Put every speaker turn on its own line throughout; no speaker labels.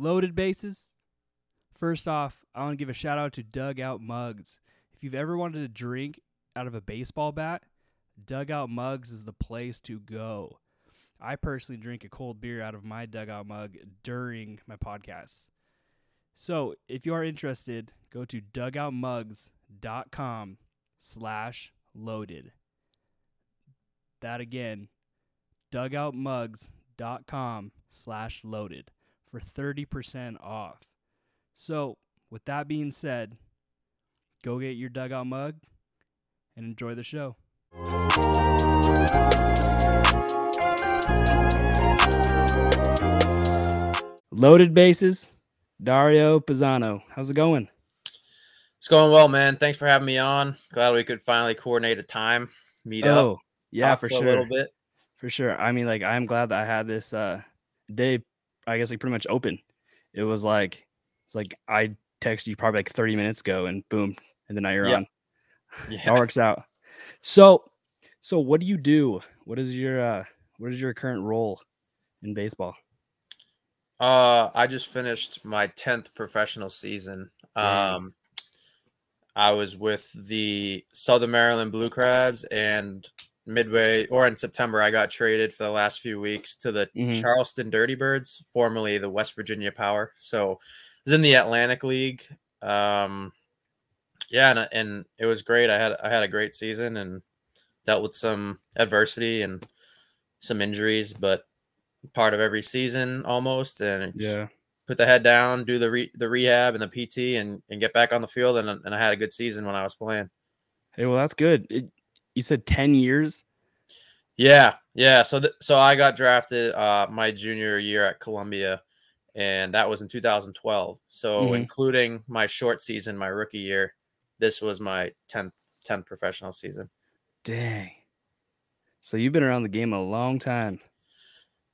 Loaded bases. First off, I want to give a shout out to Dugout Mugs. If you've ever wanted to drink out of a baseball bat, Dugout Mugs is the place to go. I personally drink a cold beer out of my Dugout mug during my podcasts. So if you are interested, go to dugoutmugs.com slash loaded. That again, dugoutmugs.com slash loaded for 30% off. So with that being said, go get your dugout mug and enjoy the show. Loaded bases, Dario Pisano. How's it going?
It's going well, man. Thanks for having me on. Glad we could finally coordinate a time, meet up.
Oh, yeah,
talk
for
a
sure.
little bit.
For sure. I mean, like, I'm glad that I had this uh day, I guess, like pretty much open. It was like, it's like I texted you probably like 30 minutes ago and boom, and then now you're
Yeah.
on.
Yeah.
That works out. So, so what do you do? What is your uh what is your current role in baseball?
Uh, I just finished my tenth professional season. Um, I was with the Southern Maryland Blue Crabs, and midway or in September, I got traded for the last few weeks to the
Mhm.
Charleston Dirty Birds, formerly the West Virginia Power. So, I was in the Atlantic League. Um, yeah, and, and it was great. I had I had a great season and dealt with some adversity and some injuries, but part of every season almost. And just put the head down, do the re- the rehab and the PT, and and get back on the field. And and I had a good season when I was playing.
Hey, well, that's good. It, you said 10 years.
Yeah, yeah. So th- so I got drafted uh, my junior year at Columbia, and that was in 2012. So
Mhm.
including my short season, my rookie year, this was my 10th 10th professional season.
Dang. So you've been around the game a long time.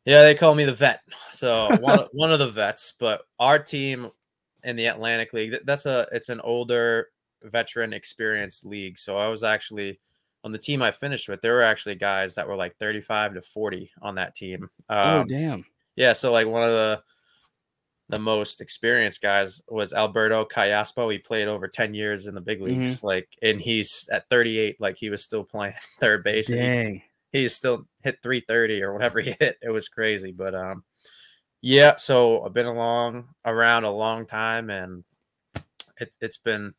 Yeah, they call me the vet. So one of- one of the vets, but our team in the Atlantic League, that's a it's an older veteran experienced league. So I was actually on the team I finished with, there were actually guys that were like 35 to 40 on that team.
oh,
Um,
damn.
yeah, so like one of the the most experienced guys was Alberto Callaspo. He played over 10 years in the big leagues. Like and he's at 38, like he was still playing third base. and he-
Dang.
he still hit 330 or whatever he hit. It was crazy. But um yeah, so I've been along around a long time and it, it's been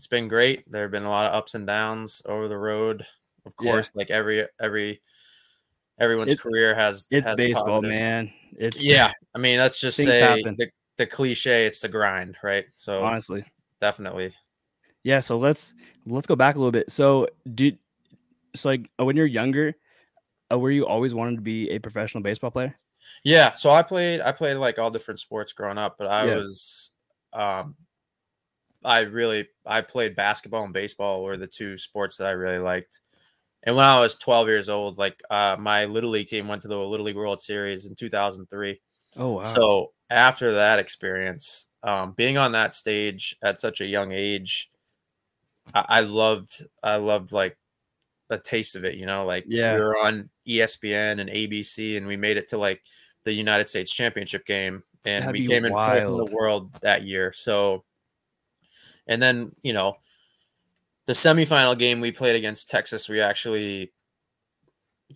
it's been great. There have been a lot of ups and downs over the road. Of
Yeah.
course, like every every everyone's
It's-
career has
It's
has
baseball,
positive-
man. It's
Yeah. I mean, let's just say the, the cliche, it's the grind, right? So
honestly.
definitely.
Yeah, so let's let's go back a little bit. So, did so like uh, when you're younger, uh, were you always wanted to be a professional baseball player?
Yeah, so I played I played like all different sports growing up, but I
Yeah.
was um I really I played basketball and baseball were the two sports that I really liked. And when I was 12 years old, like uh my little league team went to the Little League World Series in 2003.
Oh wow.
So after that experience, um, being on that stage at such a young age, I, I loved, I loved like the taste of it. You know, like
Yeah.
we were on ESPN and ABC, and we made it to like the United States Championship game, and
That'd
we came in fourth in the world that year. So, and then you know, the semifinal game we played against Texas, we actually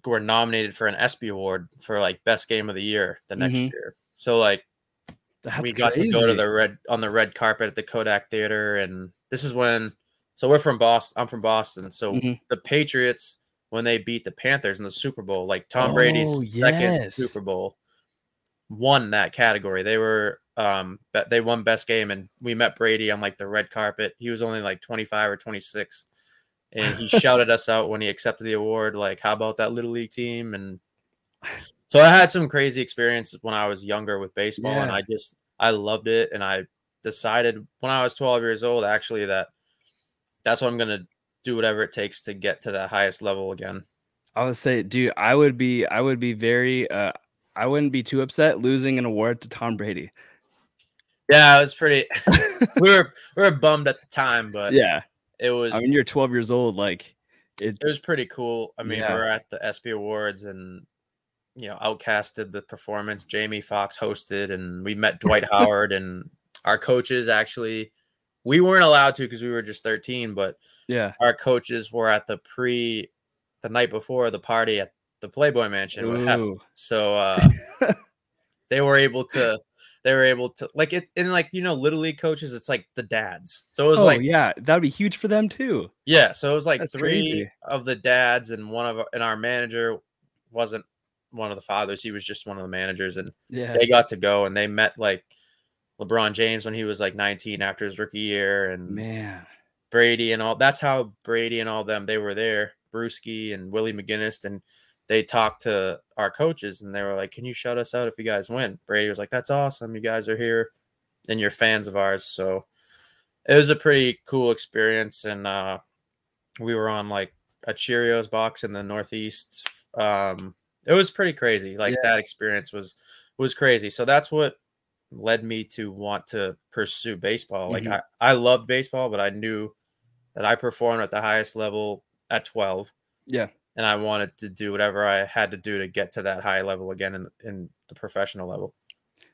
were nominated for an ESPY award for like best game of the year the next
Mhm.
year. So like
That's
we got to go to the red on the red carpet at the Kodak Theater, and this is when. So we're from Boston. I'm from Boston. So
Mhm.
the Patriots, when they beat the Panthers in the Super Bowl, like Tom
Oh,
Brady's second. Super Bowl, won that category. They were um be- they won best game, and we met Brady on like the red carpet. He was only like 25 or 26, and he shouted us out when he accepted the award. Like, how about that little league team? And so I had some crazy experiences when I was younger with baseball, and I just I loved it, and I decided when I was 12 years old actually that that's what I'm gonna do whatever it takes to get to that highest level again.
I would say, dude, I would be, I would be very, uh, I wouldn't be too upset losing an award to Tom Brady.
Yeah, it was pretty. we were we were bummed at the time, but
yeah,
it was
I mean, you're 12 years old, like it.
it was pretty cool. I mean,
Yeah.
we're at the ESPY Awards and you know, outcasted the performance. Jamie Foxx hosted, and we met Dwight Howard and our coaches. Actually, we weren't allowed to because we were just 13, but
Yeah.
our coaches were at the pre, the night before the party at the Playboy Mansion. So uh, they were able to. They were able to like it in like you know little league coaches. It's like the dads. So it was
oh
like
yeah, that would be huge for them too.
yeah, so it was like
That's
three
crazy.
of the dads and one of and our manager wasn't one of the fathers. He was just one of the managers, and
Yeah.
they got to go and they met like LeBron James when he was like 19 after his rookie year, and
Man.
Brady and all. That's how Brady and all them they were there. Bruschi and Willie McGinest, and they talked to our coaches, and they were like, "Can you shut us out if you guys win?" Brady was like, "That's awesome. You guys are here, and you're fans of ours." So it was a pretty cool experience, and uh, we were on like a Cheerios box in the Northeast. Um, it was pretty crazy. Like
Yeah.
that experience was was crazy. So that's what led me to want to pursue baseball. Like
Mhm.
I, I loved baseball, but I knew that I performed at the highest level at 12
Yeah.
And I wanted to do whatever I had to do to get to that high level again in in the professional level.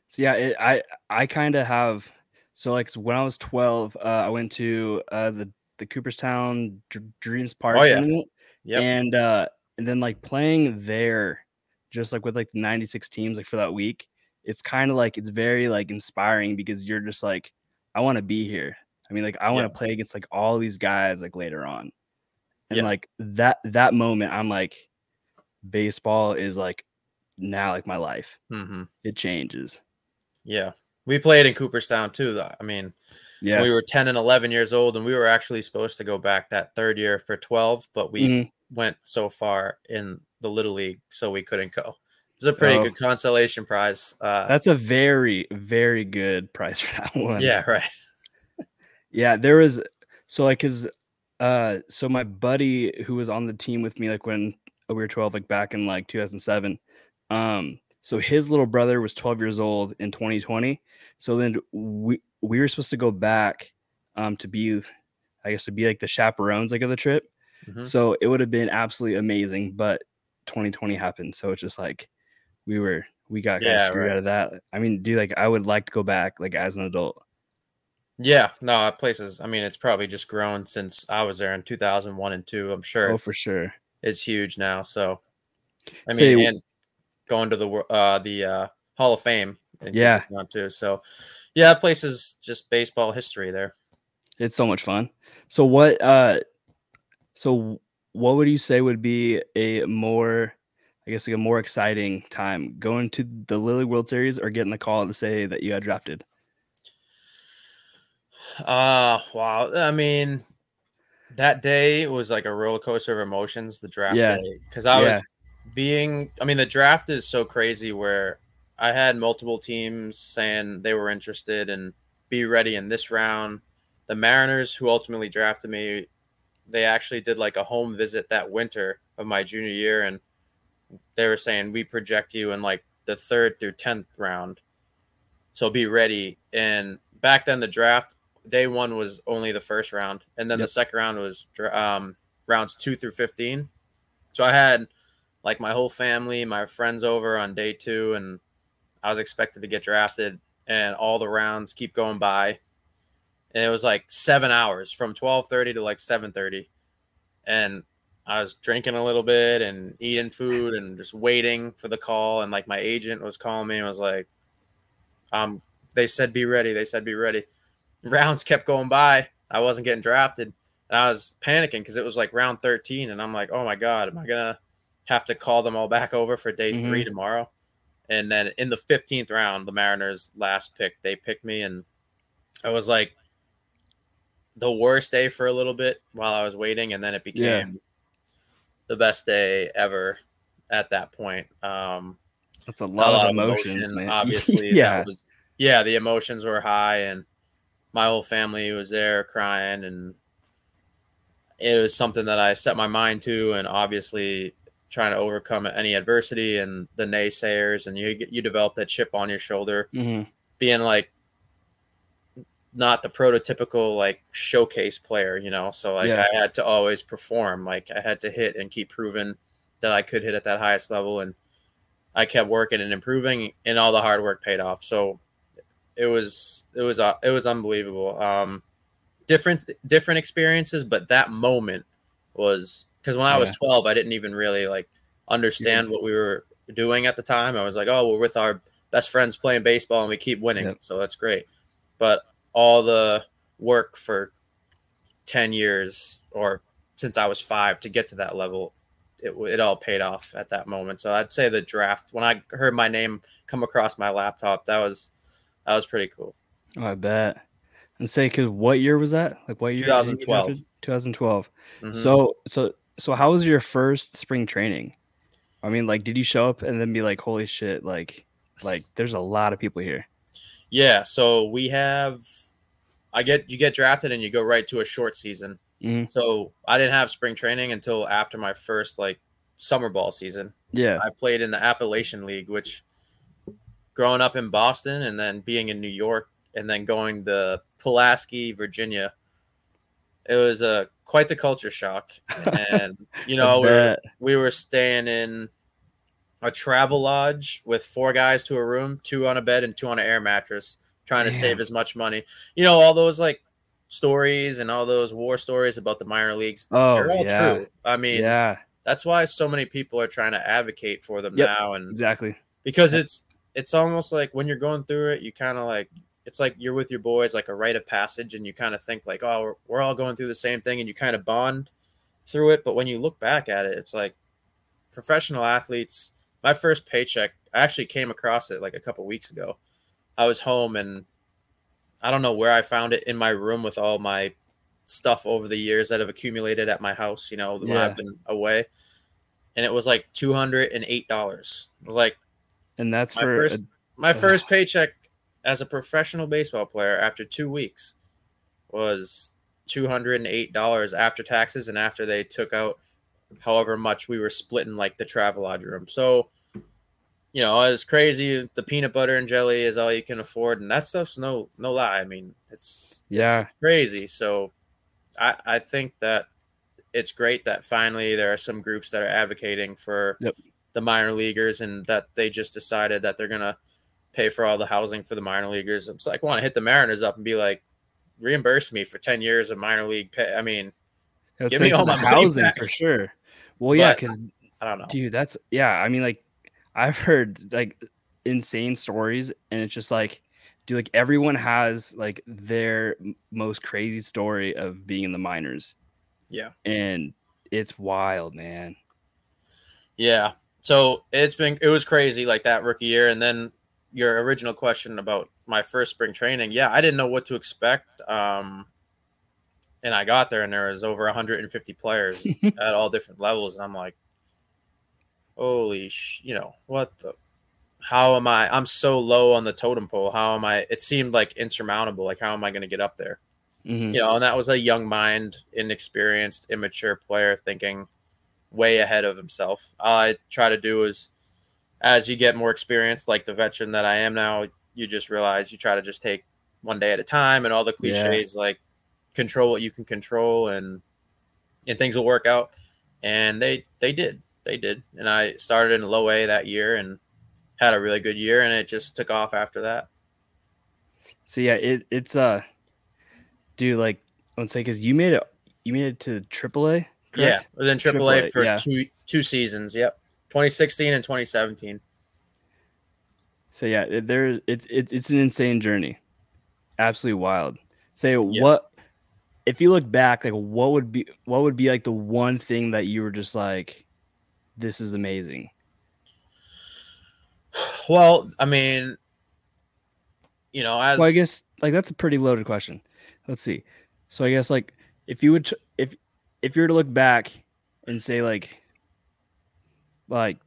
So yeah, it, I I kind of have. So like when I was twelve, uh, I went to uh, the the Cooperstown Dr- Dreams Park
Oh, yeah.
tournament,
Yep.
and uh, and then like playing there, just like with like the ninety six teams, like for that week, it's kind of like it's very like inspiring because you're just like, I want to be here. I mean, like I want to
Yeah.
play against like all these guys like later on, and
Yeah.
like that that moment, I'm like, baseball is like now like my life.
hmm
It changes.
Yeah. We played in Cooperstown too. though. I mean,
Yeah.
we were 10 and 11 years old and we were actually supposed to go back that third year for 12, but we
Mhm.
went so far in the little league so we couldn't go. It was a pretty
Oh.
good consolation prize. Uh,
That's a very, very good price for that one.
yeah, right.
Yeah. There was so like his uh so my buddy who was on the team with me like when we were 12, like back in like 2007. Um, so his little brother was 12 years old in 2020. So then we we were supposed to go back um to be I guess to be like the chaperones like of the trip.
Mhm.
So it would have been absolutely amazing, but 2020 happened. So it's just like we were we got kind of
Yeah,
screwed
right.
out of that. I mean, dude, like I would like to go back like as an adult.
Yeah, no, that place is, I mean, it's probably just grown since I was there in 2001 and 2. I'm sure
Oh,
it's,
for sure.
it's huge now. So, I
Say-
mean, and going to the uh, the uh, Hall of Fame in
Yeah.
Cooperstown too. So, yeah, that place is just baseball history there.
It's so much fun. So what uh so what would you say would be a more I guess like a more exciting time going to the Lily World Series or getting the call to say that you got drafted?
Uh wow. I mean, that day was like a roller coaster of emotions, the draft
Yeah.
day. Because I
Yeah.
was being I mean, the draft is so crazy where I had multiple teams saying they were interested and be ready in this round. The Mariners, who ultimately drafted me, they actually did like a home visit that winter of my junior year, and they were saying we project you in like the third through tenth round, so be ready. And back then, the draft day one was only the first round, and then the second round was um, rounds two through fifteen. So I had like my whole family, my friends over on day two, and I was expected to get drafted, and all the rounds keep going by, and it was like seven hours from twelve thirty to like seven thirty, and I was drinking a little bit and eating food and just waiting for the call, and like my agent was calling me and was like, um, they said be ready, they said be ready. Rounds kept going by, I wasn't getting drafted, and I was panicking because it was like round thirteen, and I'm like, oh my god, am I gonna have to call them all back over for day
Mhm.
three tomorrow? And then in the 15th round, the Mariners' last pick, they picked me, and I was like the worst day for a little bit while I was waiting, and then it became
Yeah.
the best day ever at that point. Um,
That's a lot, of emotions,
emotion,
man.
Obviously,
yeah.
that was yeah, the emotions were high, and my whole family was there crying, and it was something that I set my mind to, and obviously trying to overcome any adversity and the naysayers, and you you develop that chip on your shoulder,
Mhm.
being like not the prototypical like showcase player, you know. So like
Yeah.
I had to always perform, like I had to hit and keep proving that I could hit at that highest level, and I kept working and improving, and all the hard work paid off. So it was it was uh, it was unbelievable. Um, different different experiences, but that moment was because when I was
Yeah.
12, I didn't even really like understand what we were doing at the time. I was like, oh, we're with our best friends playing baseball and we keep winning,
Yep.
so that's great. But all the work for 10 years or since I was five to get to that level, it, it all paid off at that moment. So I'd say the draft when I heard my name come across my laptop, that was that was pretty cool.
Oh, I bet. And say, cause what year was that? Like what year? did you get
2012.
drafted? 2012.
Mhm.
So so so how was your first spring training? I mean, like, did you show up and then be like, "Holy shit!" Like, like there's a lot of people here.
Yeah, so we have I get you get drafted and you go right to a short season.
Mhm.
So I didn't have spring training until after my first like summer ball season.
Yeah,
I played in the Appalachian League, which growing up in Boston and then being in New York and then going to Pulaski, Virginia, it was a quite the culture shock. And you know, we were, we were staying in a travel lodge with four guys to a room, two on a bed and two on an air mattress, trying to save as much money. You know, all those like stories and all those war stories about the minor leagues.
Oh,
they're all
yeah.
true. I mean,
yeah,
that's why so many people are trying to advocate for them
Yep.
now and
exactly.
because it's it's almost like when you're going through it you kind of like it's like you're with your boys like a rite of passage and you kind of think like oh we're, we're all going through the same thing and you kind of bond through it. But when you look back at it it's like professional athletes my first paycheck i actually came across it like a couple weeks ago. I was home and i don't know where i found it in my room with all my stuff over the years that have accumulated at my house you know when
Yeah.
i've been away. And it was like $208 I was like
And that's
My
for
first-
a-
my
Ugh.
first paycheck as a professional baseball player after two weeks was two hundred and eight dollars after taxes and after they took out however much we were splitting like the travel lodge room. So, you know, it's crazy. The peanut butter and jelly is all you can afford, and that stuff's no no lie. I mean, it's
Yeah.
it's crazy. So, I I think that it's great that finally there are some groups that are advocating for
Yep.
The minor leaguers and that they just decided that they're gonna pay for all the housing for the minor leaguers. It's like I want to hit the Mariners up and be like, reimburse me for ten years of minor league pay. I mean, Give me all my
housing for sure. Well, yeah,
But-
because
I don't know.
dude, that's yeah. I mean, like I've heard like insane stories, and it's just like, dude, like everyone has like their most crazy story of being in the minors,
Yeah.
and it's wild, man.
Yeah. So it's been it was crazy like that rookie year, and then your original question about my first spring training. Yeah, I didn't know what to expect. Um, and I got there, and there was over 150 players at all different levels, and I'm like, holy, sh- you know what the. How am I? I'm so low on the totem pole. How am I? It seemed like insurmountable. Like, how am I going to get up there?
Mhm.
you know, and that was a young mind, inexperienced, immature player thinking way ahead of himself. All I try to do is, as you get more experience, like the veteran that I am now, you just realize you try to just take one day at a time, and all the
Yeah.
cliches like control what you can control, and and things will work out. And they they did, they did, and I started in low A that year and had a really good year, and it just took off after that.
So yeah, it it's uh, dude, like I would say because you made it, you made it to AAA.
Yeah,
correct?
I was in AAA,
AAA,
for
yeah.
two two seasons. Yep, 2016 and 2017.
So yeah, it, there it's it's it's an insane journey, absolutely wild. Say what if you look back, like what would be what would be like the one thing that you were just like, this is amazing.
Well, I mean, you know, as
Well, I guess like that's a pretty loaded question. Let's see. So I guess like if you would t- if you were to look back and say like like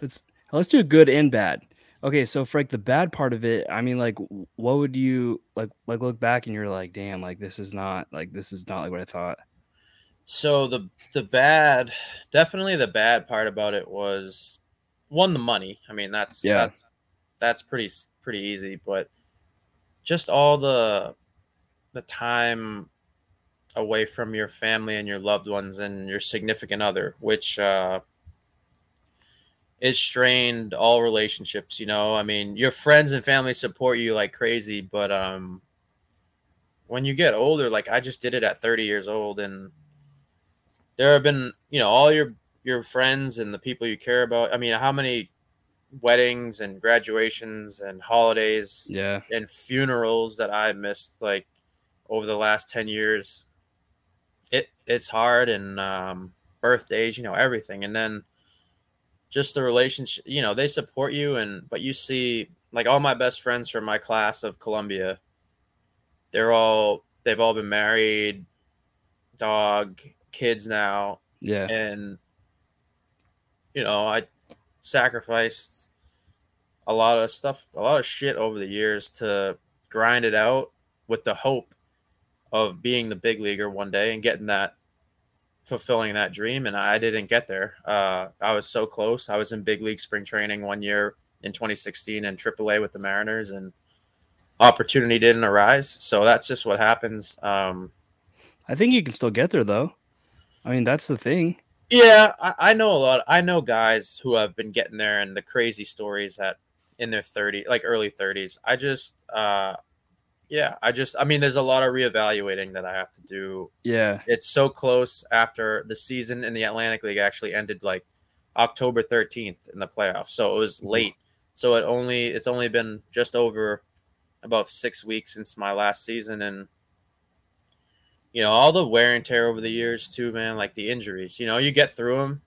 let's let's do a good and bad. Okay, so frank like the bad part of it, I mean like what would you like like look back and you're like, damn, like this is not like this is not like what I thought.
so the the bad, definitely the bad part about it was one the money. I mean, that's
Yeah.
that's that's pretty pretty easy, but just all the the time away from your family and your loved ones and your significant other, which uh, it strained all relationships. You know, I mean, your friends and family support you like crazy, but um, when you get older, like I just did it at 30 years old, and there have been, you know, all your your friends and the people you care about. I mean, how many weddings and graduations and holidays
Yeah.
and funerals that I missed like over the last 10 years. It it's hard and um birthdays, you know, everything. And then just the relationship, you know, they support you and but you see like all my best friends from my class of Columbia, they're all they've all been married, dog, kids now,
Yeah.
and you know i sacrificed a lot of stuff a lot of shit over the years to grind it out with the hope of being the big leaguer one day and getting that fulfilling that dream and i didn't get there uh, i was so close i was in big league spring training one year in 2016 in aaa with the mariners and opportunity didn't arise so that's just what happens um,
I think you can still get there though. I mean, that's the thing.
Yeah, I, I know a lot. I know guys who have been getting there and the crazy stories that in their 30, like early 30s. I just, uh, yeah, I just, I mean, there's a lot of reevaluating that I have to do.
Yeah.
It's so close after the season in the Atlantic League actually ended like October 13th in the playoffs. So it was mm-hmm. late. So it only, it's only been just over about six weeks since my last season. And, you know, all the wear and tear over the years too, man. Like the injuries, you know, you get through them,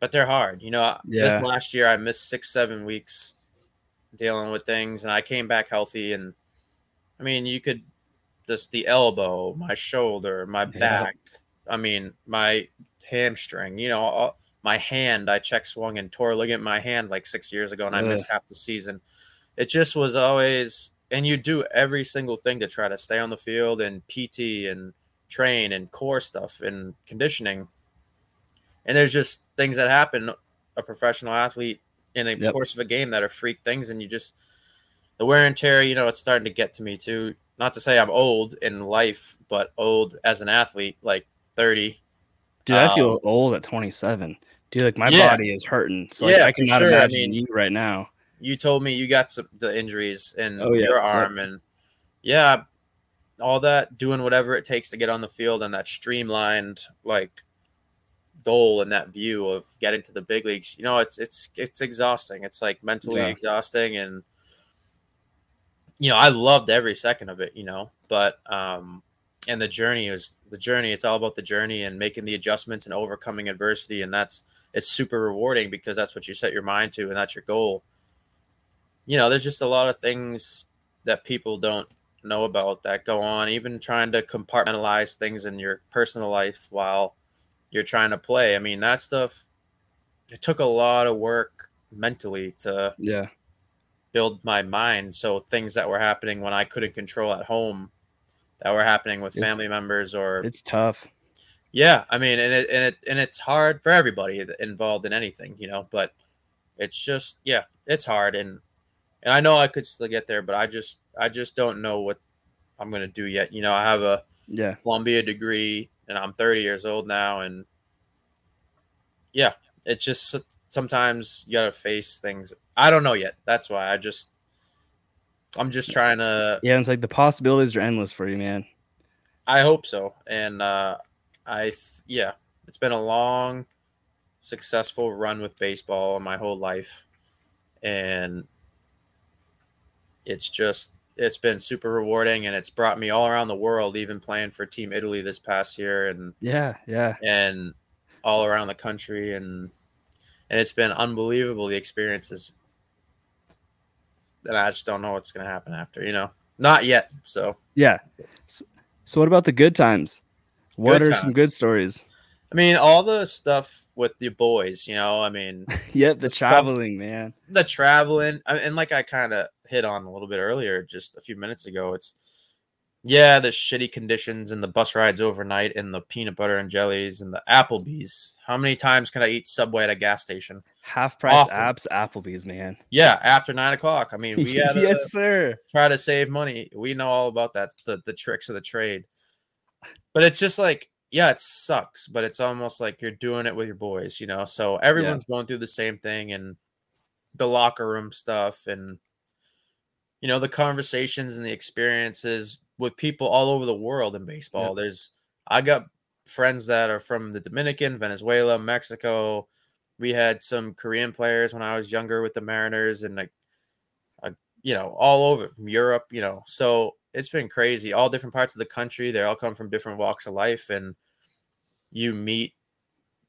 but they're hard. You know,
Yeah.
this last year I missed six, seven weeks dealing with things, and I came back healthy. And I mean, you could just the elbow, my shoulder, my
Yeah.
back. I mean, my hamstring. You know, all, my hand. I check swung and tore a ligament in my hand like six years ago, and I missed half the season. It just was always, and you do every single thing to try to stay on the field and PT and train and core stuff and conditioning. And there's just things that happen a professional athlete in a
Yep.
course of a game that are freak things, and you just the wear and tear. You know, it's starting to get to me too. Not to say I'm old in life, but old as an athlete, like 30.
Dude, I feel
Um,
old at 27. Dude, like my
Yeah.
body is hurting. So like,
Yeah,
I cannot
sure. I
imagine
mean-
you right now.
you told me you got some the injuries in
Oh, yeah.
your arm and yeah all that doing whatever it takes to get on the field and that streamlined like goal and that view of getting to the big leagues you know it's it's it's exhausting it's like mentally
Yeah.
exhausting and you know i loved every second of it you know but um and the journey is the journey it's all about the journey and making the adjustments and overcoming adversity and that's it's super rewarding because that's what you set your mind to and that's your goal you know there's just a lot of things that people don't know about that go on even trying to compartmentalize things in your personal life while you're trying to play i mean that stuff it took a lot of work mentally to
Yeah.
Build my mind so things that were happening when i couldn't control at home that were happening with
It's-
family members or
It's tough.
yeah, I mean, and it and it and it's hard for everybody involved in anything, you know. But it's just, yeah, it's hard, and and I know I could still get there, but I just I just don't know what I'm gonna do yet. You know, I have a
Yeah.
Columbia degree, and I'm 30 years old now, and yeah, it's just sometimes you gotta face things. I don't know yet. That's why I just I'm just trying to
Yeah. It's like the possibilities are endless for you, man.
I hope so. And uh, I, th- yeah, it's been a long, successful run with baseball my whole life, and it's just it's been super rewarding, and it's brought me all around the world, even playing for Team Italy this past year, and
Yeah. Yeah.
and all around the country, and and it's been unbelievable the experiences. And I just don't know what's gonna happen after, you know, not yet. So
Yeah. So, so what about the good times? What
Good
are some good stories?
I mean, all the stuff with the boys, you know, I mean,
yep, the,
The stuff-
traveling, man.
the traveling, I- and like I kind of hit on a little bit earlier, just a few minutes ago, it's yeah, the shitty conditions and the bus rides overnight and the peanut butter and jellies and the Applebee's. How many times can I eat Subway at a gas station?
Half price
Awful.
apps, Applebee's, man.
Yeah, after nine o'clock. I mean, we gotta
yes, sir.
try to save money. We know all about that, the the tricks of the trade. But it's just like yeah, it sucks, but it's almost like you're doing it with your boys, you know. So everyone's going through the same thing and the locker room stuff and you know the conversations and the experiences with people all over the world in baseball.
Yep.
There's I got friends that are from the Dominican, Venezuela, Mexico. We had some Korean players when I was younger with the Mariners and like uh, you know, all over from Europe, you know. So it's been crazy. All different parts of the country. They all come from different walks of life and you meet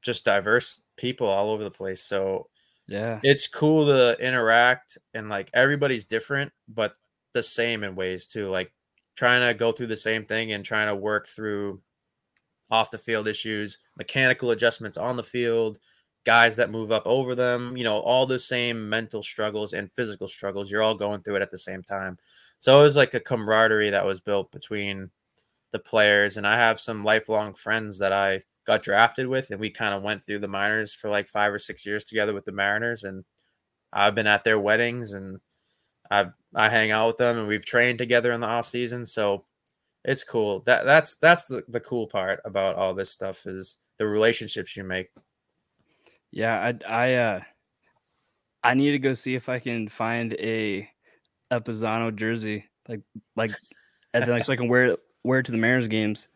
just diverse people all over the place. So
Yeah.
it's cool to interact and like everybody's different but the same in ways too like trying to go through the same thing and trying to work through off the field issues mechanical adjustments on the field guys that move up over them you know all the same mental struggles and physical struggles you're all going through it at the same time so it was like a camaraderie that was built between the players and i have some lifelong friends that i got drafted with, and we kind of went through the minors for like five or six years together with the Mariners. And I've been at their weddings, and I I hang out with them, and we've trained together in the off season. So it's cool. That that's that's the, the cool part about all this stuff is the relationships you make.
Yeah, I I uh I need to go see if I can find a a Pisano jersey, like like and then like so I can wear it wear it to the Mariners games.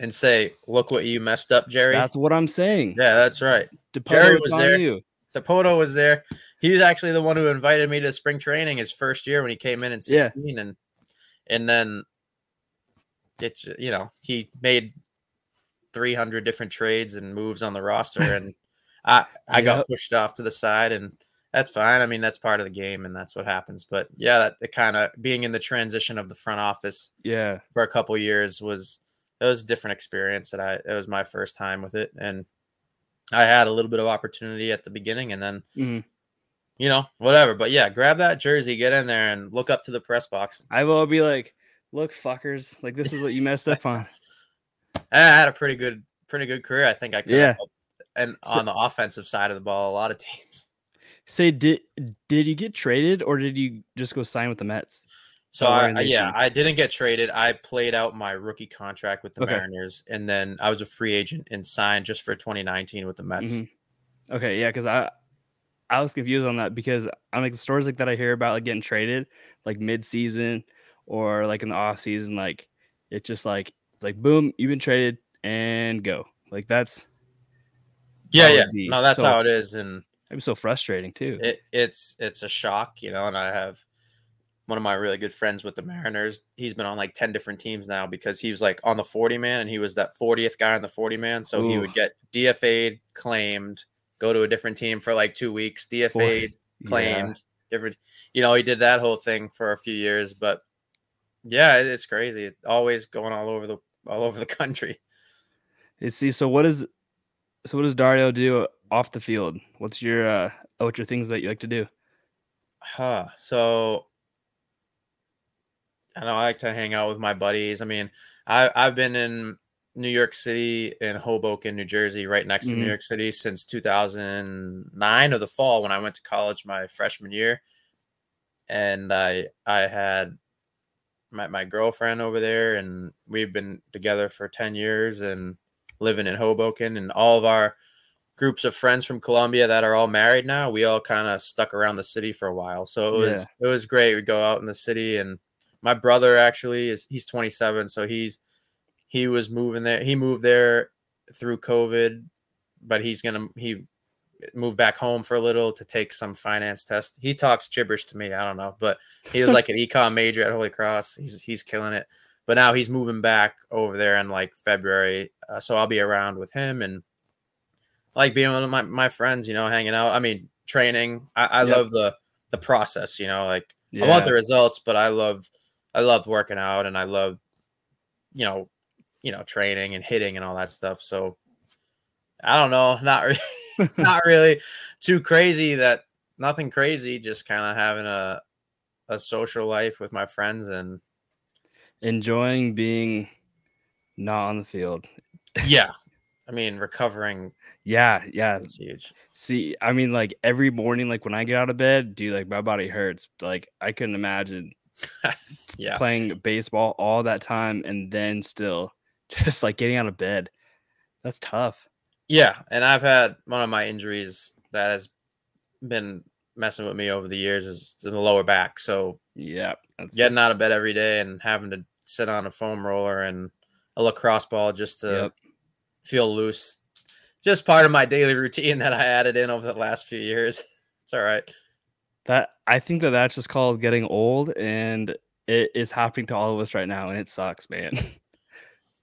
And say, look what you messed up, Jerry.
That's what I'm saying.
yeah, that's right.
Dipoto,
Jerry was there.
you.
Dipoto was there. He was actually the one who invited me to spring training his first year when he came in in
Yeah.
16 and and then it's you know, he made 300 different trades and moves on the roster and I I got pushed off to the side and that's fine. I mean, that's part of the game and that's what happens. But yeah, that it kind of being in the transition of the front office
Yeah.
for a couple years was it was a different experience that I it was my first time with it and I had a little bit of opportunity at the beginning and then
Mhm.
You know whatever but yeah grab that jersey get in there and look up to the press box
I will be like, look, fuckers, like this is what you messed up on.
I had a pretty good pretty good career I think I could
Yeah.
and
So-
on the offensive side of the ball a lot of teams
Say, did did you get traded or did you just go sign with the Mets?
so I, yeah I didn't get traded I played out my rookie contract with the
Okay.
Mariners and then I was a free agent and signed just for 2019 with the Mets
Mhm. Okay, yeah, because I I was confused on that because I'm like the stories like that I hear about like getting traded like mid season or like in the off season, like it's just like it's like boom, you've been traded and go. Like that's
yeah yeah no that's
so-
how it is and
it'd be so frustrating too.
it, it's it's a shock, you know. And I have one of my really good friends with the Mariners. He's been on like ten different teams now because he was like on the forty man, and he was that fortieth guy on the forty man. So he would get DFA'd, claimed, go to a different team for like two weeks, DFA'd,
Yeah.
claimed, different. You know, he did that whole thing for a few years, but yeah, it's crazy. Always going all over the all over the country.
You see, so what is so what does Dario do off the field? What's your uh what's your things that you like to do?
Huh. So I know I like to hang out with my buddies. I mean, I I've been in New York City and Hoboken, New Jersey, right next to New
Mhm.
York City since 2009 of the fall when I went to college my freshman year. And I I had my my girlfriend over there and we've been together for 10 years and living in Hoboken and all of our groups of friends from Columbia that are all married now. We all kind of stuck around the city for a while. So it was it was great. We go out in the city and my brother actually is he's 27, so he's he was moving there. He moved there through COVID, but he's gonna he moved back home for a little to take some finance test. He talks gibberish to me. I don't know, but he was like an econ major at Holy Cross. He's he's killing it. But now he's moving back over there in like February, uh, so I'll be around with him and like being with my my friends. You know, hanging out. I mean, training. I, I
Yep.
love the the process. You know, like
Yeah.
I want the results, but I love I love working out and I love you know you know training and hitting and all that stuff. So I don't know, not really, not really too crazy. That nothing crazy, just kind of having a a social life with my friends and
Enjoying being not on the field.
yeah. I mean, recovering
Yeah, yeah.
is huge.
See, I mean, like every morning, like when I get out of bed, dude, like my body hurts. Like I couldn't imagine
Yeah,
playing baseball all that time and then still just like getting out of bed. That's tough.
Yeah, and I've had one of my injuries that has been messing with me over the years is in the lower back. So
Yeah.
getting out of bed every day and having to sit on a foam roller and a lacrosse ball just to
Yep.
feel loose. Just part of my daily routine that I added in over the last few years. It's all right.
that I think that that's just called getting old and it is happening to all of us right now and it sucks, man.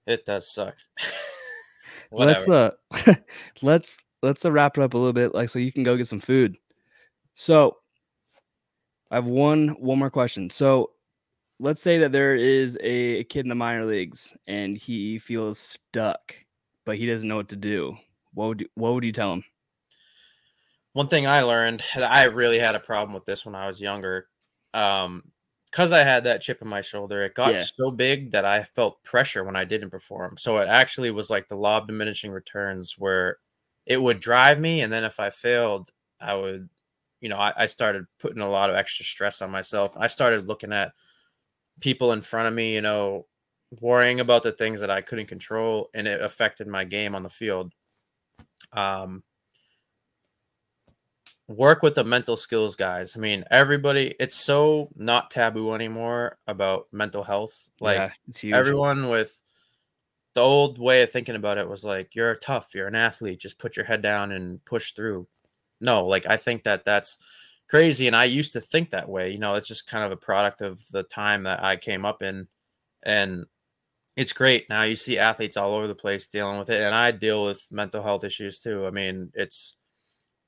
It does suck.
let's uh let's let's uh, wrap it up a little bit like so you can go get some food so i have one one more question so let's say that there is a, kid in the minor leagues and he feels stuck but he doesn't know what to do what would you, what would you tell him
One thing I learned, I really had a problem with this when I was younger. Um, because I had that chip in my shoulder, it got
Yeah.
so big that I felt pressure when I didn't perform. So it actually was like the law of diminishing returns where it would drive me. And then if I failed, I would, you know, I, I started putting a lot of extra stress on myself. I started looking at people in front of me, you know, worrying about the things that I couldn't control, and it affected my game on the field. Um, work with the mental skills guys. I mean, everybody, it's so not taboo anymore about mental health. Like
yeah,
everyone with the old way of thinking about it was like, you're tough, you're an athlete, just put your head down and push through. No, like I think that that's crazy. And I used to think that way. You know, it's just kind of a product of the time that I came up in. And it's great. Now you see athletes all over the place dealing with it. And I deal with mental health issues too. I mean, it's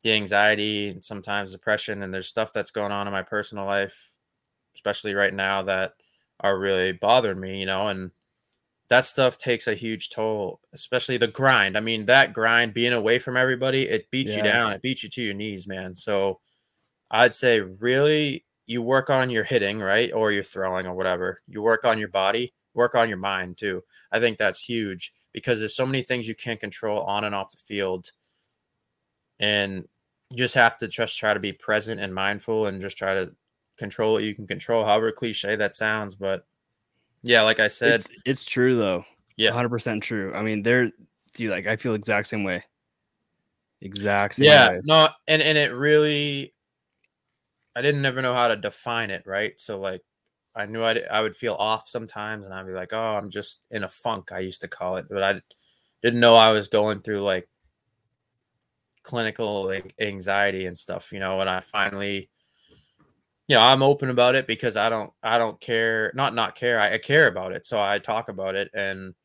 the anxiety and sometimes depression, and there's stuff that's going on in my personal life, especially right now, that are really bothering me, you know, and that stuff takes a huge toll, especially the grind. I mean, that grind, being away from everybody, it beats you down. It beats you to your knees, man. So I'd say really you work on your hitting, right? Or your throwing or whatever. You work on your body, work on your mind too. I think that's huge because there's so many things you can't control on and off the field. And just have to just try to be present and mindful and just try to control what you can control, however cliche that sounds. But yeah, like I said,
it's, it's true though
yeah.
100% true i mean there dude like i feel exact same way exact same
yeah
way.
no and and it really i didn't ever know how to define it right so like i knew I'd, i would feel off sometimes and i'd be like oh i'm just in a funk i used to call it but i didn't know i was going through like clinical anxiety and stuff you know and i finally you know i'm open about it because i don't i don't care not not care I, I care about it so i talk about it and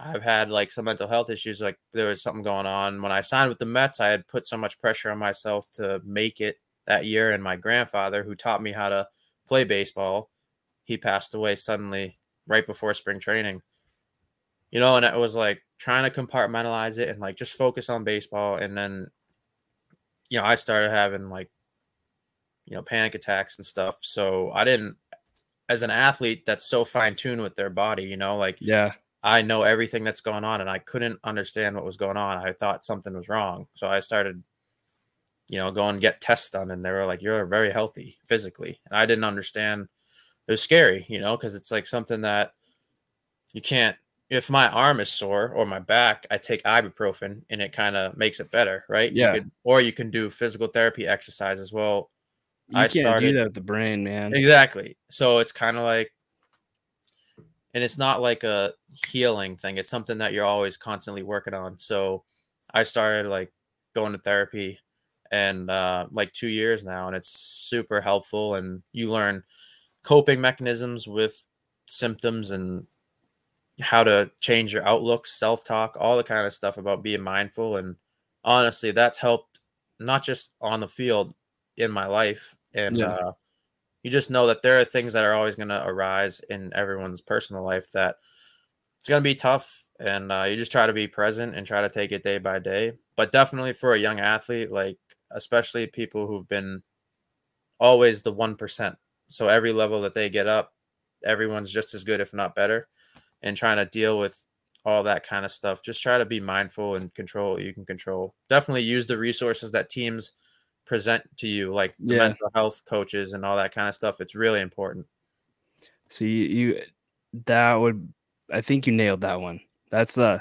I've had like some mental health issues. Like there was something going on when I signed with the Mets. I had put so much pressure on myself to make it that year. And my grandfather, who taught me how to play baseball, he passed away suddenly right before spring training. You know, and it was like trying to compartmentalize it and like just focus on baseball. And then, you know, I started having like, you know, panic attacks and stuff. So I didn't, as an athlete that's so fine tuned with their body, you know, like
yeah
I know everything that's going on and I couldn't understand what was going on. I thought something was wrong. So I started, you know, go and get tests done and they were like, You're very healthy physically. And I didn't understand. It was scary, you know, because it's like something that you can't if my arm is sore or my back, I take ibuprofen and it kind of makes it better, right?
Yeah.
You could, or you can do physical therapy exercise as well.
you
I
can't do
started-
that with the brain man
Exactly. So it's kind of like, and it's not like a healing thing. It's something that you're always constantly working on. So I started like going to therapy and uh, like two years now, and it's super helpful. And you learn coping mechanisms with symptoms and how to change your outlook, self talk, all the kind of stuff about being mindful. And honestly, that's helped not just on the field in my life. And
Yeah.
uh, you just know that there are things that are always going to arise in everyone's personal life that it's going to be tough. And uh, you just try to be present and try to take it day by day. But definitely for a young athlete, like especially people who've been always the 1%. So every level that they get up, everyone's just as good, if not better. And trying to deal with all that kind of stuff. Just try to be mindful and control what you can control. Definitely use the resources that teams present to you, like the
Yeah.
mental health coaches and all that kind of stuff. It's really important.
So you, you that would I think you nailed that one. That's uh,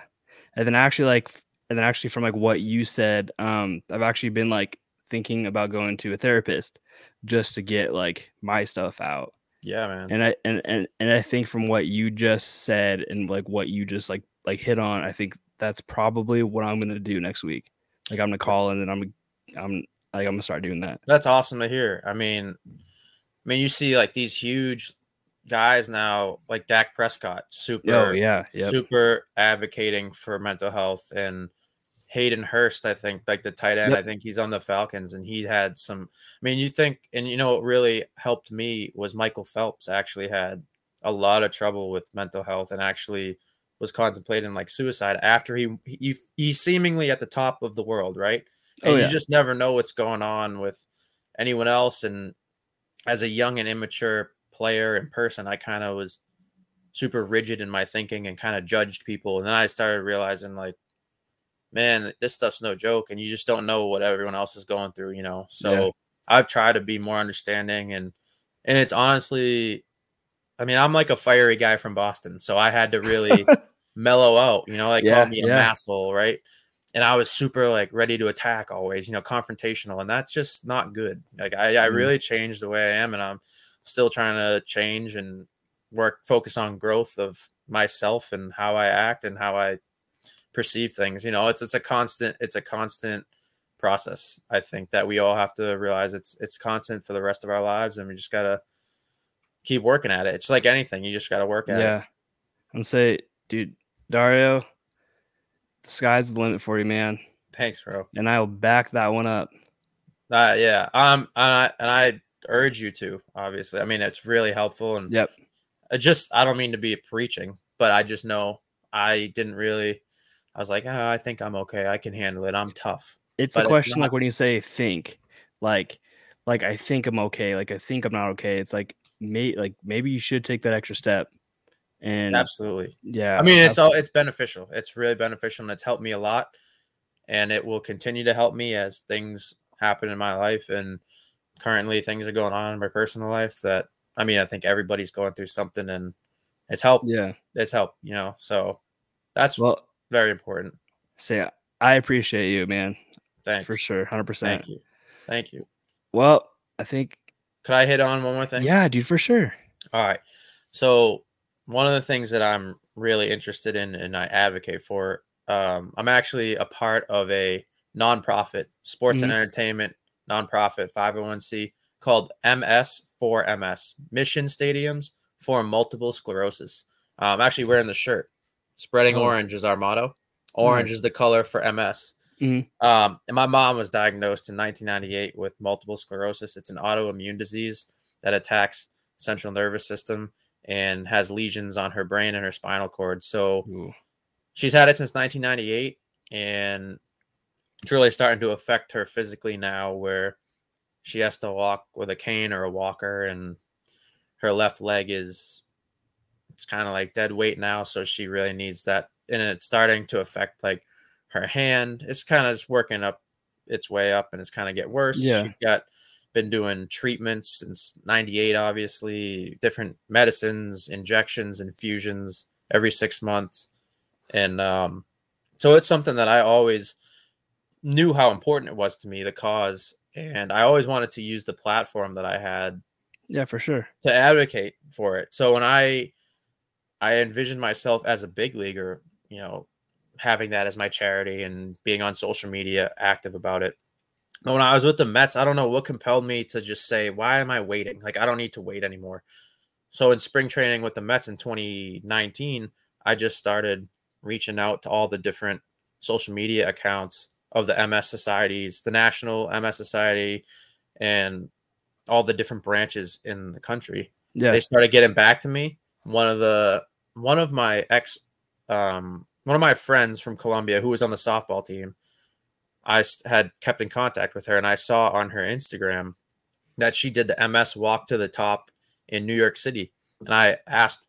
and then actually like, and then actually from like what you said, um, I've actually been like thinking about going to a therapist just to get like my stuff out.
Yeah, man.
And I and and and I think from what you just said and like what you just like like hit on, I think that's probably what I'm gonna do next week. Like I'm gonna call and then I'm I'm like I'm gonna start doing that.
That's awesome to hear. I mean, I mean, you see like these huge guys now, like Dak Prescott, oh, super,
Oh yeah, yeah,
super advocating for mental health, and Hayden Hurst, I think, like the tight end,
Yep.
I think he's on the Falcons, and he had some. I mean, you think, and you know, what really helped me was Michael Phelps actually had a lot of trouble with mental health, and actually was contemplating like suicide after he he he's seemingly at the top of the world, right?
Oh,
And
yeah.
you just never know what's going on with anyone else. And as a young and immature player and person, I kind of was super rigid in my thinking and kind of judged people. And then I started realizing, like, man, this stuff's no joke, and you just don't know what everyone else is going through, you know. So
Yeah.
I've tried to be more understanding, and and it's honestly, I mean, I'm like a fiery guy from Boston, so I had to really mellow out, you know, like
Yeah,
call me a
yeah.
masshole, right? And I was super like ready to attack always, you know, confrontational, and that's just not good. Like I, I
Mhm.
really changed the way I am, and I'm still trying to change and work, focus on growth of myself and how I act and how I perceive things. You know, it's it's a constant, it's a constant process. I think that we all have to realize it's it's constant for the rest of our lives, and we just gotta keep working at it. It's like anything, you just gotta work at it.
yeah. And say, dude, Dario, the sky's the limit for you, man.
Thanks, bro.
And I'll back that one up.
Uh, yeah. Um, and I and I urge you to. Obviously, I mean it's really helpful, and
Yep.
I just I don't mean to be preaching, but I just know I didn't really. I was like, ah, I think I'm okay. I can handle it. I'm tough.
It's
But
a
it's
question
not-
like when you say think, like like I think I'm okay, like I think I'm not okay. It's like may like maybe you should take that extra step. And
Absolutely.
yeah.
I mean, it's all it's beneficial. It's really beneficial, and it's helped me a lot, and it will continue to help me as things happen in my life. And currently, things are going on in my personal life that I mean, I think everybody's going through something, and it's helped.
yeah.
It's helped. You know, so that's
Well,
very important.
say I appreciate you, man.
Thanks
For sure. 100%.
Thank you. Thank you.
Well, I think
Could I hit on one more thing?
yeah, dude, for sure.
All right. So one of the things that I'm really interested in and I advocate for, um, I'm actually a part of a nonprofit sports and
Mhm.
entertainment nonprofit 501c called MS4MS Mission Stadiums for Multiple Sclerosis. I'm actually wearing the shirt. Spreading
Oh.
orange is our motto. Orange
Nice.
is the color for MS.
Mhm.
Um, and my mom was diagnosed in 1998 with multiple sclerosis. It's an autoimmune disease that attacks central nervous system and has lesions on her brain and her spinal cord. So
Ooh.
she's had it since 1998 and it's really starting to affect her physically now where she has to walk with a cane or a walker and her left leg is it's kind of like dead weight now so she really needs that and it's starting to affect like her hand it's kind of just working up its way up and it's kind of get worse
Yeah.
she's got been doing treatments since 98 obviously different medicines injections infusions every six months and um so it's something that i always knew how important it was to me the cause and i always wanted to use the platform that i had
Yeah, for sure.
to advocate for it so when i i envisioned myself as a big leaguer you know having that as my charity and being on social media active about it but when i was with the mets i don't know what compelled me to just say why am i waiting like i don't need to wait anymore so in spring training with the mets in 2019 i just started reaching out to all the different social media accounts of the ms societies the national ms society and all the different branches in the country
Yeah.
they started getting back to me. One of the one of my ex um one of my friends from Columbia who was on the softball team, I had kept in contact with her and I saw on her Instagram that she did the MS walk to the top in New York City. And I asked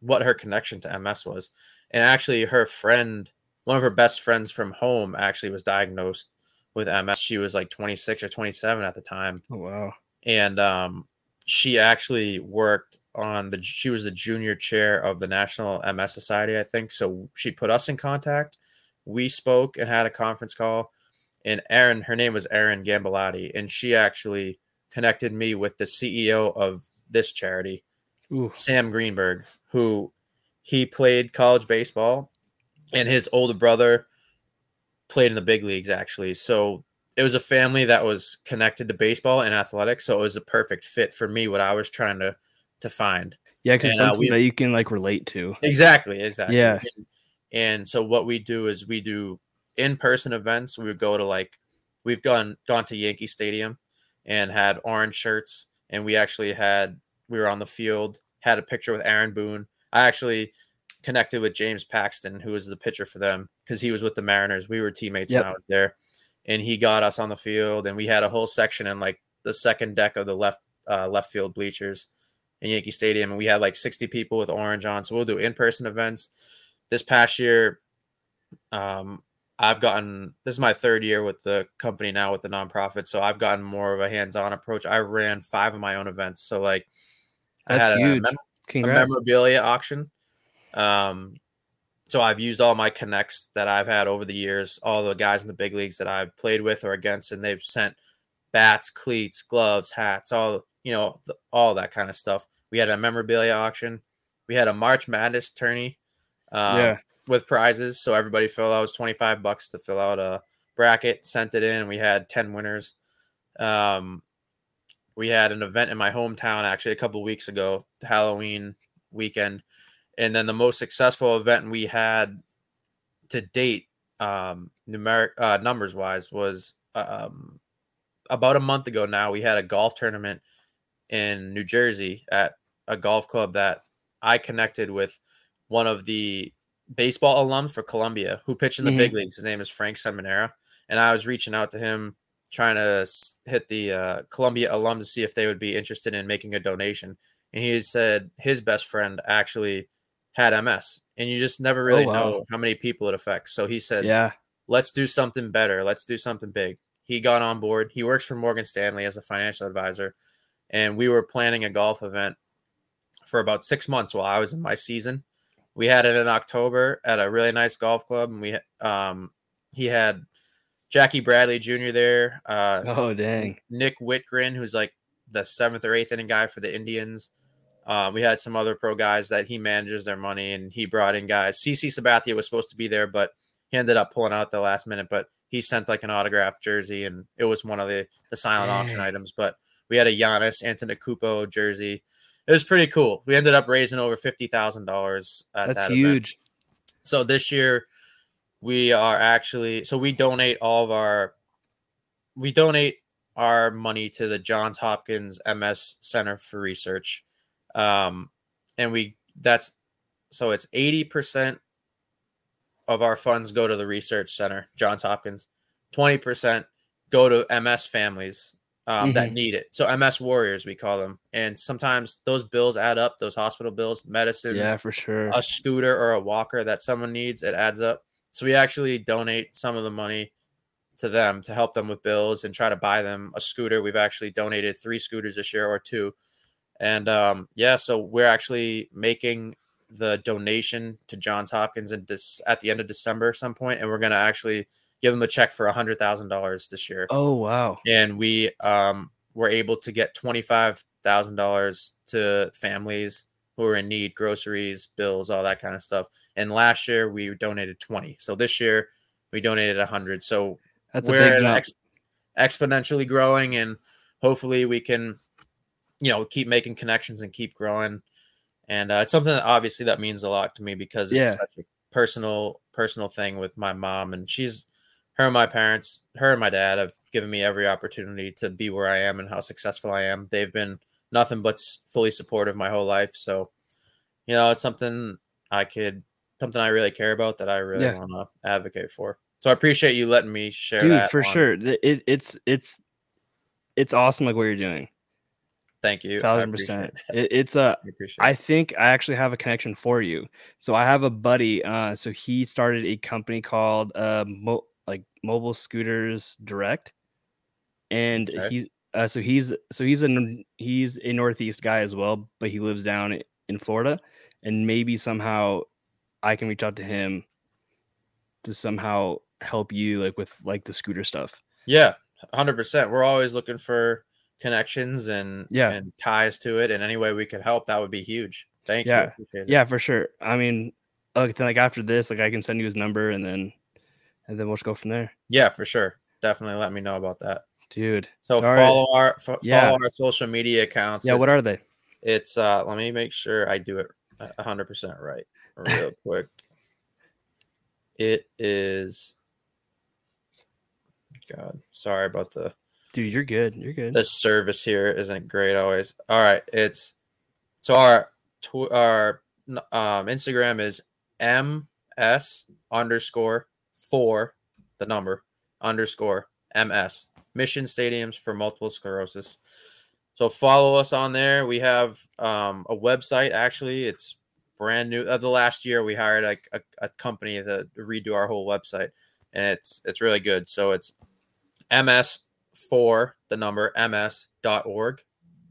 what her connection to MS was. And actually her friend, one of her best friends from home actually was diagnosed with MS. She was like 26 or 27 at the time
oh, wow.
and um, she actually worked on the she was the junior chair of the National MS Society, I think. So she put us in contact. We spoke and had a conference call. And Erin, her name was Erin Gambilotti, and she actually connected me with the CEO of this charity,
Ooh.
Sam Greenberg, who he played college baseball, and his older brother played in the big leagues actually. So it was a family that was connected to baseball and athletics, so it was a perfect fit for me. What I was trying to to find.
Yeah, because
uh,
something
we-
that you can like relate to.
Exactly, exactly.
Yeah.
And, and so what we do is we do in-person events. We would go to like we've gone gone to Yankee Stadium and had orange shirts and we actually had we were on the field, had a picture with Aaron Boone. I actually connected with James Paxton, who was the pitcher for them, because he was with the Mariners. We were teammates
Yep.
when I was there. And he got us on the field and we had a whole section in like the second deck of the left uh, left field bleachers in Yankee Stadium, and we had like 60 people with orange on. So we'll do in-person events. This past year, um, I've gotten this is my third year with the company now with the nonprofit, so I've gotten more of a hands-on approach. I ran five of my own events, so like I
That's
had a,
huge.
mem- a memorabilia auction. Um, so I've used all my connects that I've had over the years, all the guys in the big leagues that I've played with or against, and they've sent bats, cleats, gloves, hats, all you know, all that kind of stuff. We had a memorabilia auction. We had a March Madness tourney um,
Yeah.
with prizes. So everybody filled out it was 25 bucks to fill out a bracket, sent it in, we had 10 winners. Um, we had an event in my hometown actually a couple weeks ago, Halloween weekend. And then the most successful event we had to date, um, numeric uh, numbers wise, was um, about a month ago now. We had a golf tournament in New Jersey at a golf club that I connected with one of the baseball alums for Columbia who pitched in the big leagues. His name is Frank Seminara. And I was reaching out to him trying to hit the uh, Columbia alum to see if they would be interested in making a donation. And he said his best friend actually had MS, and you just never really
wow.
know how many people it affects. So he said,
Yeah.
let's do something better. Let's do something big. He got on board. He works for Morgan Stanley as a financial advisor. And we were planning a golf event for about six months while I was in my season. We had it in October at a really nice golf club, and we um he had Jackie Bradley Jr. there, uh,
Oh dang.
Nick Wittgren, who's like the seventh or eighth inning guy for the Indians. Um, we had some other pro guys that he manages their money, and he brought in guys. CC Sabathia was supposed to be there, but he ended up pulling out the last minute. But he sent like an autographed jersey, and it was one of the the silent auction items. But we had a Giannis Antetokounmpo jersey. It was pretty cool. We ended up raising over fifty thousand dollars
That's
that event.
huge.
So this year we are actually so we donate all of our we donate our money to the Johns Hopkins MS Center for Research. Um and we that's so it's 80% of our funds go to the research center, Johns Hopkins. 20% go to MS families um, that
Mhm.
need it. So MS warriors we call them. And sometimes those bills add up, those hospital bills, medicines,
Yeah, for sure.
a scooter or a walker that someone needs, it adds up. So we actually donate some of the money to them to help them with bills and try to buy them a scooter. We've actually donated three scooters this year or two. And um, yeah, so we're actually making the donation to Johns Hopkins and Dec- at the end of December some point, and we're going to actually give them a check for a hundred thousand dollars this year
Oh wow.
and we um, were able to get twenty five thousand dollars to families who are in need, groceries, bills, all that kind of stuff. And last year we donated twenty. So this year we donated a hundred. So
That's
we're ex- exponentially growing, and hopefully we can, you know, keep making connections and keep growing. And uh, it's something that obviously that means a lot to me because it's
Yeah.
such a personal personal thing with my mom, and she's her and my parents, her and my dad have given me every opportunity to be where I am and how successful I am. They've been nothing but fully supportive my whole life. So, you know, it's something I could, something I really care about that I really
Yeah.
want to advocate for. So I appreciate you letting me share
Dude,
that.
for
on-
sure. It, it's it's it's awesome like what you're doing.
Thank you. I
Thousand percent.
it.
It, it's a
I appreciate
I
it.
think I actually have a connection for you. So I have a buddy. Uh, so he started a company called uh, Mo- Mobile Scooters Direct, and
Okay.
he's Uh, so he's so he's a he's a Northeast guy as well, but he lives down in Florida, and maybe somehow I can reach out to him to somehow help you like with like the scooter stuff.
Yeah, hundred percent. We're always looking for connections and
Yeah.
and ties to it, and any way we could help, that would be huge. Thank you.
Yeah. Yeah, for sure. I mean, like then, like after this, like I can send you his number and then and then we'll just go from there,
yeah, for sure. Definitely let me know about that.
dude.
So
All right.
follow our fo-
Yeah.
follow our social media accounts.
Yeah, what are they?
It's uh let me make sure I do it a hundred percent right real quick. It is God, sorry about the
Dude, you're good. You're good.
the service here isn't great always. All right, it's so our tw- our um Instagram is ms underscore four the number underscore ms mission stadiums for multiple sclerosis. So follow us on there. We have um, a website. Actually, it's brand new. Uh, the last year, we hired like a, a company to redo our whole website, and it's it's really good. So it's ms for the number ms.org.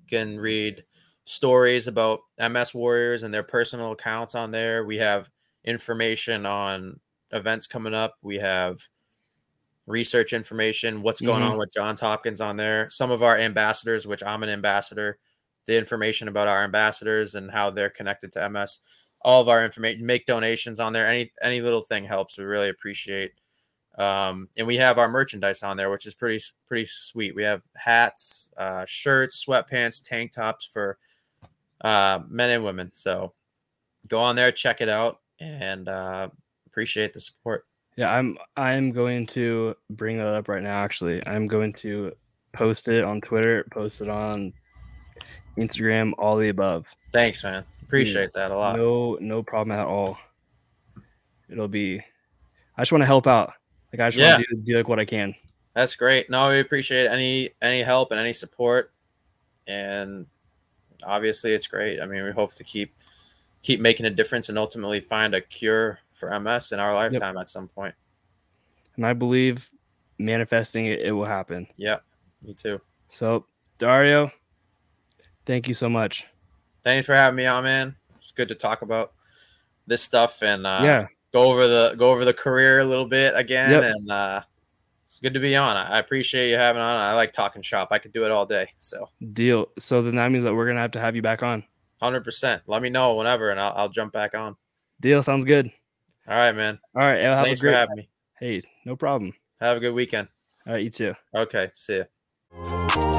You can read stories about MS Warriors and their personal accounts on there. We have information on events coming up. We have research information, what's going
Mhm.
on with Johns Hopkins on there. Some of our ambassadors, which I'm an ambassador, the information about our ambassadors and how they're connected to MS. All of our information, make donations on there. Any any little thing helps. We really appreciate. Um, and we have our merchandise on there, which is pretty pretty sweet. We have hats, uh, shirts, sweatpants, tank tops for uh, men and women. So go on there, check it out, and uh, appreciate the support.
Yeah, I'm I'm going to bring that up right now actually. I'm going to post it on Twitter, post it on Instagram, all the above.
Thanks, man. Appreciate that a lot.
No no problem at all. It'll be I just want to help out. Like I just
Yeah.
want to do, do like what I can.
That's great. No, we appreciate any any help and any support, and obviously it's great. I mean, we hope to keep keep making a difference and ultimately find a cure for MS in our lifetime at some point.
And I believe manifesting it, it will happen.
Yeah, me too.
So Dario, thank you so much.
Thanks for having me on, man. It's good to talk about this stuff and uh,
yeah,
go over the go over the career a little bit again.
Yep.
And uh, it's good to be on. I I appreciate you having on. I like talking shop. I could do it all day. So
deal. So then that means that we're gonna have to have you back on.
hundred percent. Let me know whenever, and I'll, I'll jump back on.
Deal sounds good.
All right, man.
All right. Have
Thanks
a great,
for having me.
Hey, no problem.
Have a good weekend.
All right, you too.
Okay, see ya.